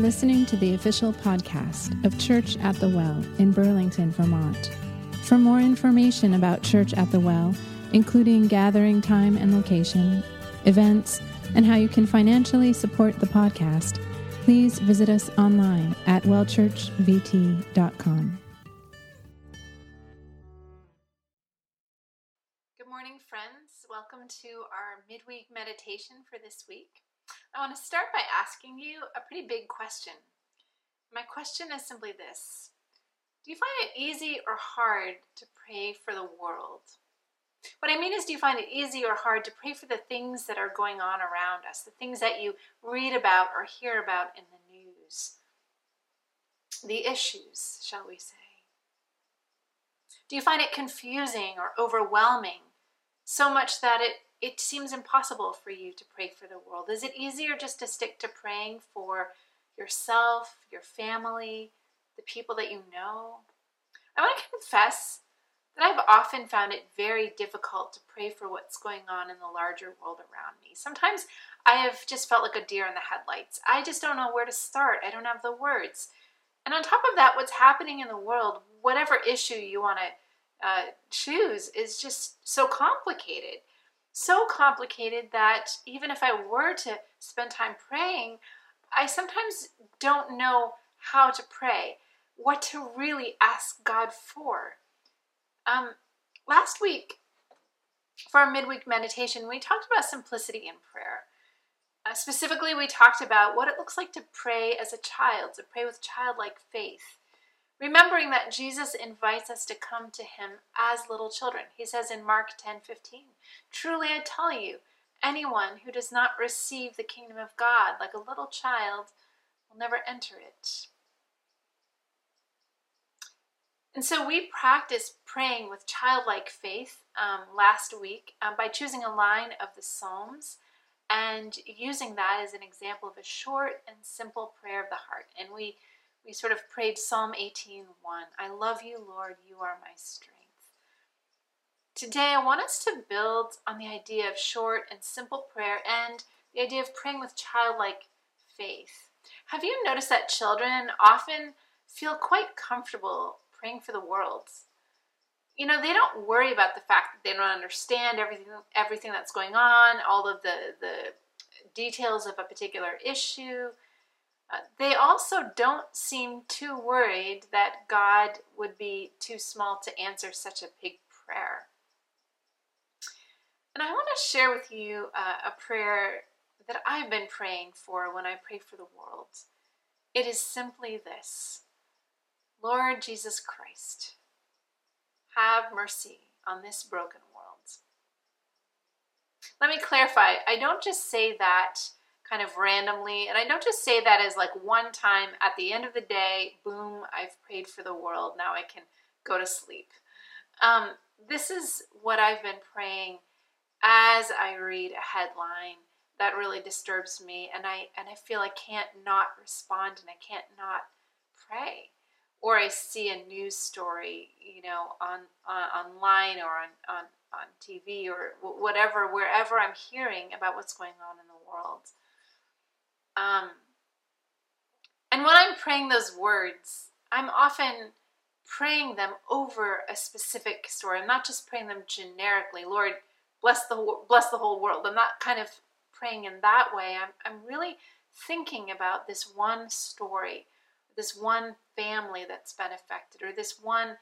listening to the official podcast of Church at the Well in Burlington, Vermont. For more information about Church at the Well, including gathering time and location, events, and how you can financially support the podcast, please visit us online at wellchurchvt.com. Good morning, friends. Welcome to our midweek meditation for this week. I want to start by asking you a pretty big question. My question is simply this Do you find it easy or hard to pray for the world? What I mean is, do you find it easy or hard to pray for the things that are going on around us, the things that you read about or hear about in the news? The issues, shall we say? Do you find it confusing or overwhelming so much that it, it seems impossible for you to pray for the world? Is it easier just to stick to praying for yourself, your family, the people that you know? I want to confess that I've often found it very difficult to pray for what's going on in the larger world around me. Sometimes I have just felt like a deer in the headlights. I just don't know where to start. I don't have the words. And on top of that, what's happening in the world, whatever issue you want to uh, choose, is just so complicated. So complicated that even if I were to spend time praying, I sometimes don't know how to pray, what to really ask God for. Um, last week, for our midweek meditation, we talked about simplicity in prayer. Uh, specifically, we talked about what it looks like to pray as a child, to pray with childlike faith. Remembering that Jesus invites us to come to him as little children. He says in Mark 10 15, Truly I tell you, anyone who does not receive the kingdom of God like a little child will never enter it. And so we practiced praying with childlike faith um, last week um, by choosing a line of the Psalms and using that as an example of a short and simple prayer of the heart. And we we sort of prayed Psalm 18:1. I love you, Lord, you are my strength. Today I want us to build on the idea of short and simple prayer and the idea of praying with childlike faith. Have you noticed that children often feel quite comfortable praying for the world. You know, they don't worry about the fact that they don't understand everything everything that's going on, all of the the details of a particular issue. They also don't seem too worried that God would be too small to answer such a big prayer. And I want to share with you uh, a prayer that I've been praying for when I pray for the world. It is simply this Lord Jesus Christ, have mercy on this broken world. Let me clarify I don't just say that kind of randomly, and I don't just say that as like one time at the end of the day, boom, I've prayed for the world, now I can go to sleep. Um, this is what I've been praying as I read a headline that really disturbs me and I and I feel I can't not respond and I can't not pray or I see a news story, you know, on, on online or on, on, on TV or whatever, wherever I'm hearing about what's going on in the world. Um, and when I'm praying those words, I'm often praying them over a specific story. I'm not just praying them generically, Lord, bless the bless the whole world. I'm not kind of praying in that way. I'm I'm really thinking about this one story this one family that's been affected or this one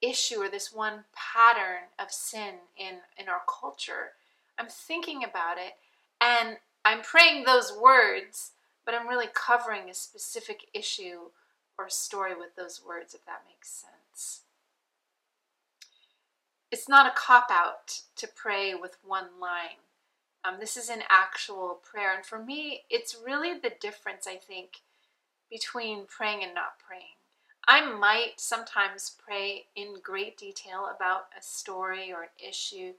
issue or this one pattern of sin in in our culture i'm thinking about it and i'm praying those words but i'm really covering a specific issue or story with those words if that makes sense it's not a cop out to pray with one line um, this is an actual prayer and for me it's really the difference i think between praying and not praying. I might sometimes pray in great detail about a story or an issue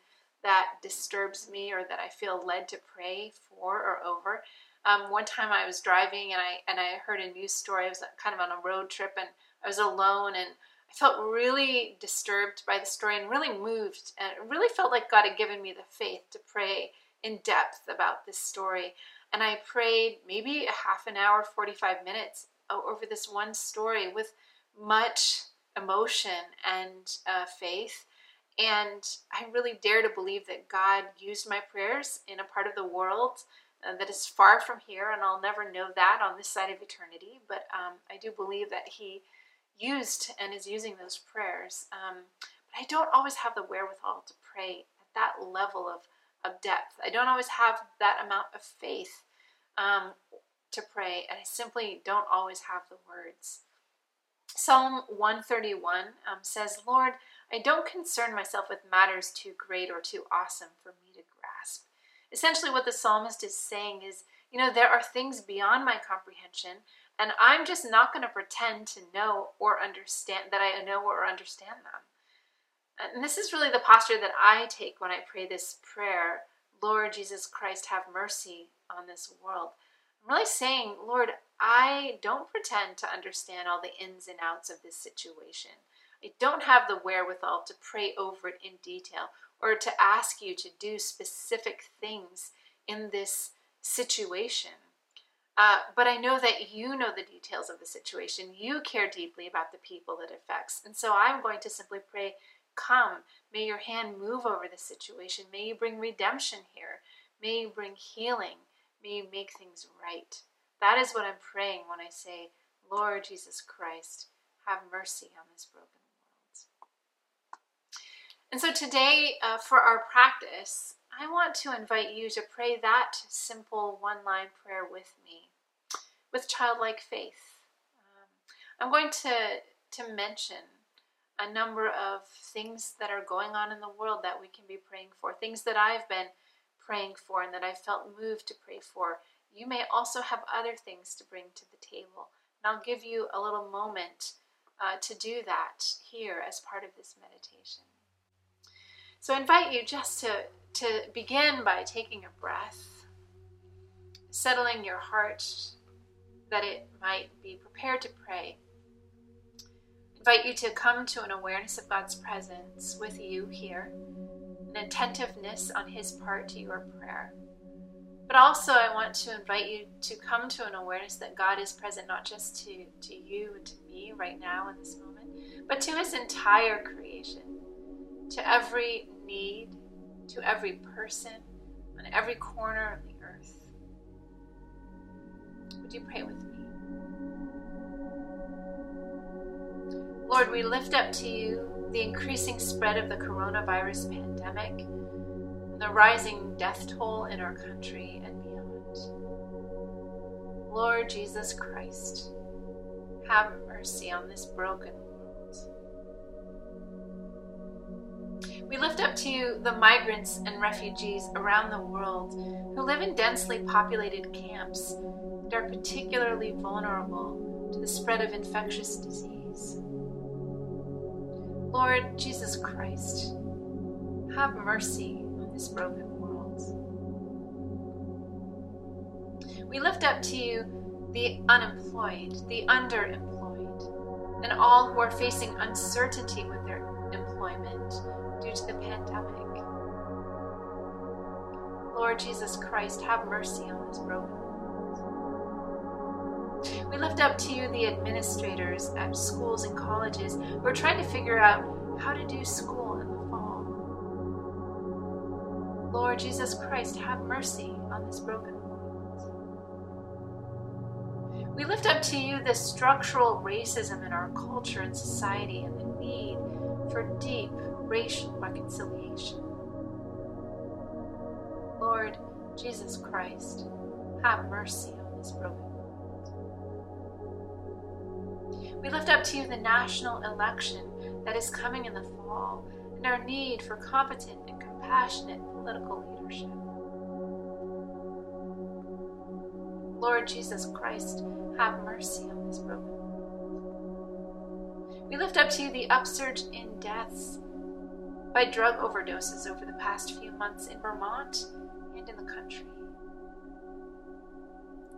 that disturbs me or that I feel led to pray for or over. Um, one time I was driving and I and I heard a news story. I was kind of on a road trip and I was alone and I felt really disturbed by the story and really moved and it really felt like God had given me the faith to pray in depth about this story. and I prayed maybe a half an hour, 45 minutes over this one story with much emotion and uh, faith. And I really dare to believe that God used my prayers in a part of the world uh, that is far from here, and I'll never know that on this side of eternity. But um, I do believe that He used and is using those prayers. Um, but I don't always have the wherewithal to pray at that level of, of depth. I don't always have that amount of faith um, to pray, and I simply don't always have the words. Psalm 131 um, says, Lord, I don't concern myself with matters too great or too awesome for me to grasp. Essentially, what the psalmist is saying is, you know, there are things beyond my comprehension, and I'm just not going to pretend to know or understand that I know or understand them. And this is really the posture that I take when I pray this prayer Lord Jesus Christ, have mercy on this world. I'm really saying, Lord, I don't pretend to understand all the ins and outs of this situation. I don't have the wherewithal to pray over it in detail or to ask you to do specific things in this situation. Uh, but I know that you know the details of the situation. You care deeply about the people it affects. And so I'm going to simply pray, Come, may your hand move over the situation. May you bring redemption here. May you bring healing. May you make things right. That is what I'm praying when I say, Lord Jesus Christ, have mercy on this broken. And so today, uh, for our practice, I want to invite you to pray that simple one line prayer with me, with childlike faith. Um, I'm going to, to mention a number of things that are going on in the world that we can be praying for, things that I've been praying for and that I felt moved to pray for. You may also have other things to bring to the table. And I'll give you a little moment uh, to do that here as part of this meditation. So I invite you just to, to begin by taking a breath, settling your heart that it might be prepared to pray invite you to come to an awareness of God's presence with you here, an attentiveness on His part to your prayer. But also, I want to invite you to come to an awareness that God is present not just to, to you and to me right now in this moment, but to His entire creation, to every need, to every person, on every corner of the earth. Would you pray with me? Lord, we lift up to you the increasing spread of the coronavirus pandemic and the rising death toll in our country and beyond. Lord Jesus Christ, have mercy on this broken We lift up to you the migrants and refugees around the world who live in densely populated camps and are particularly vulnerable to the spread of infectious disease. Lord Jesus Christ, have mercy on this broken world. We lift up to you the unemployed, the underemployed, and all who are facing uncertainty with their employment due to the pandemic. Lord Jesus Christ, have mercy on this broken world. we lift up to you the administrators at schools and colleges who are trying to figure out how to do school in the fall. Lord Jesus Christ, have mercy on this broken world. We lift up to you the structural racism in our culture and society and the for deep racial reconciliation. Lord Jesus Christ, have mercy on this broken world. We lift up to you the national election that is coming in the fall and our need for competent and compassionate political leadership. Lord Jesus Christ, have mercy on this broken world. We lift up to you the upsurge in deaths by drug overdoses over the past few months in Vermont and in the country.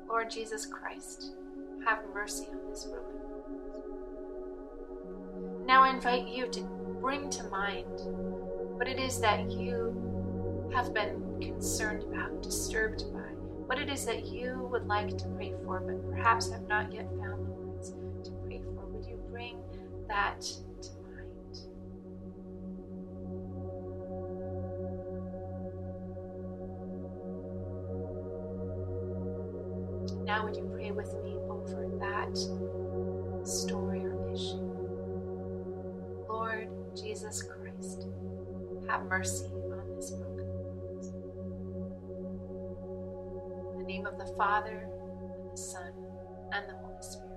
Lord Jesus Christ, have mercy on this broken world. Now I invite you to bring to mind what it is that you have been concerned about, disturbed by, what it is that you would like to pray for, but perhaps have not yet found that to mind? Now, would you pray with me over that story or issue? Lord Jesus Christ, have mercy on this broken world. In the name of the Father, and the Son, and the Holy Spirit.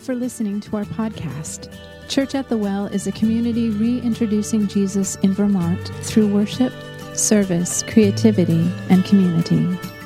You for listening to our podcast. Church at the Well is a community reintroducing Jesus in Vermont through worship, service, creativity, and community.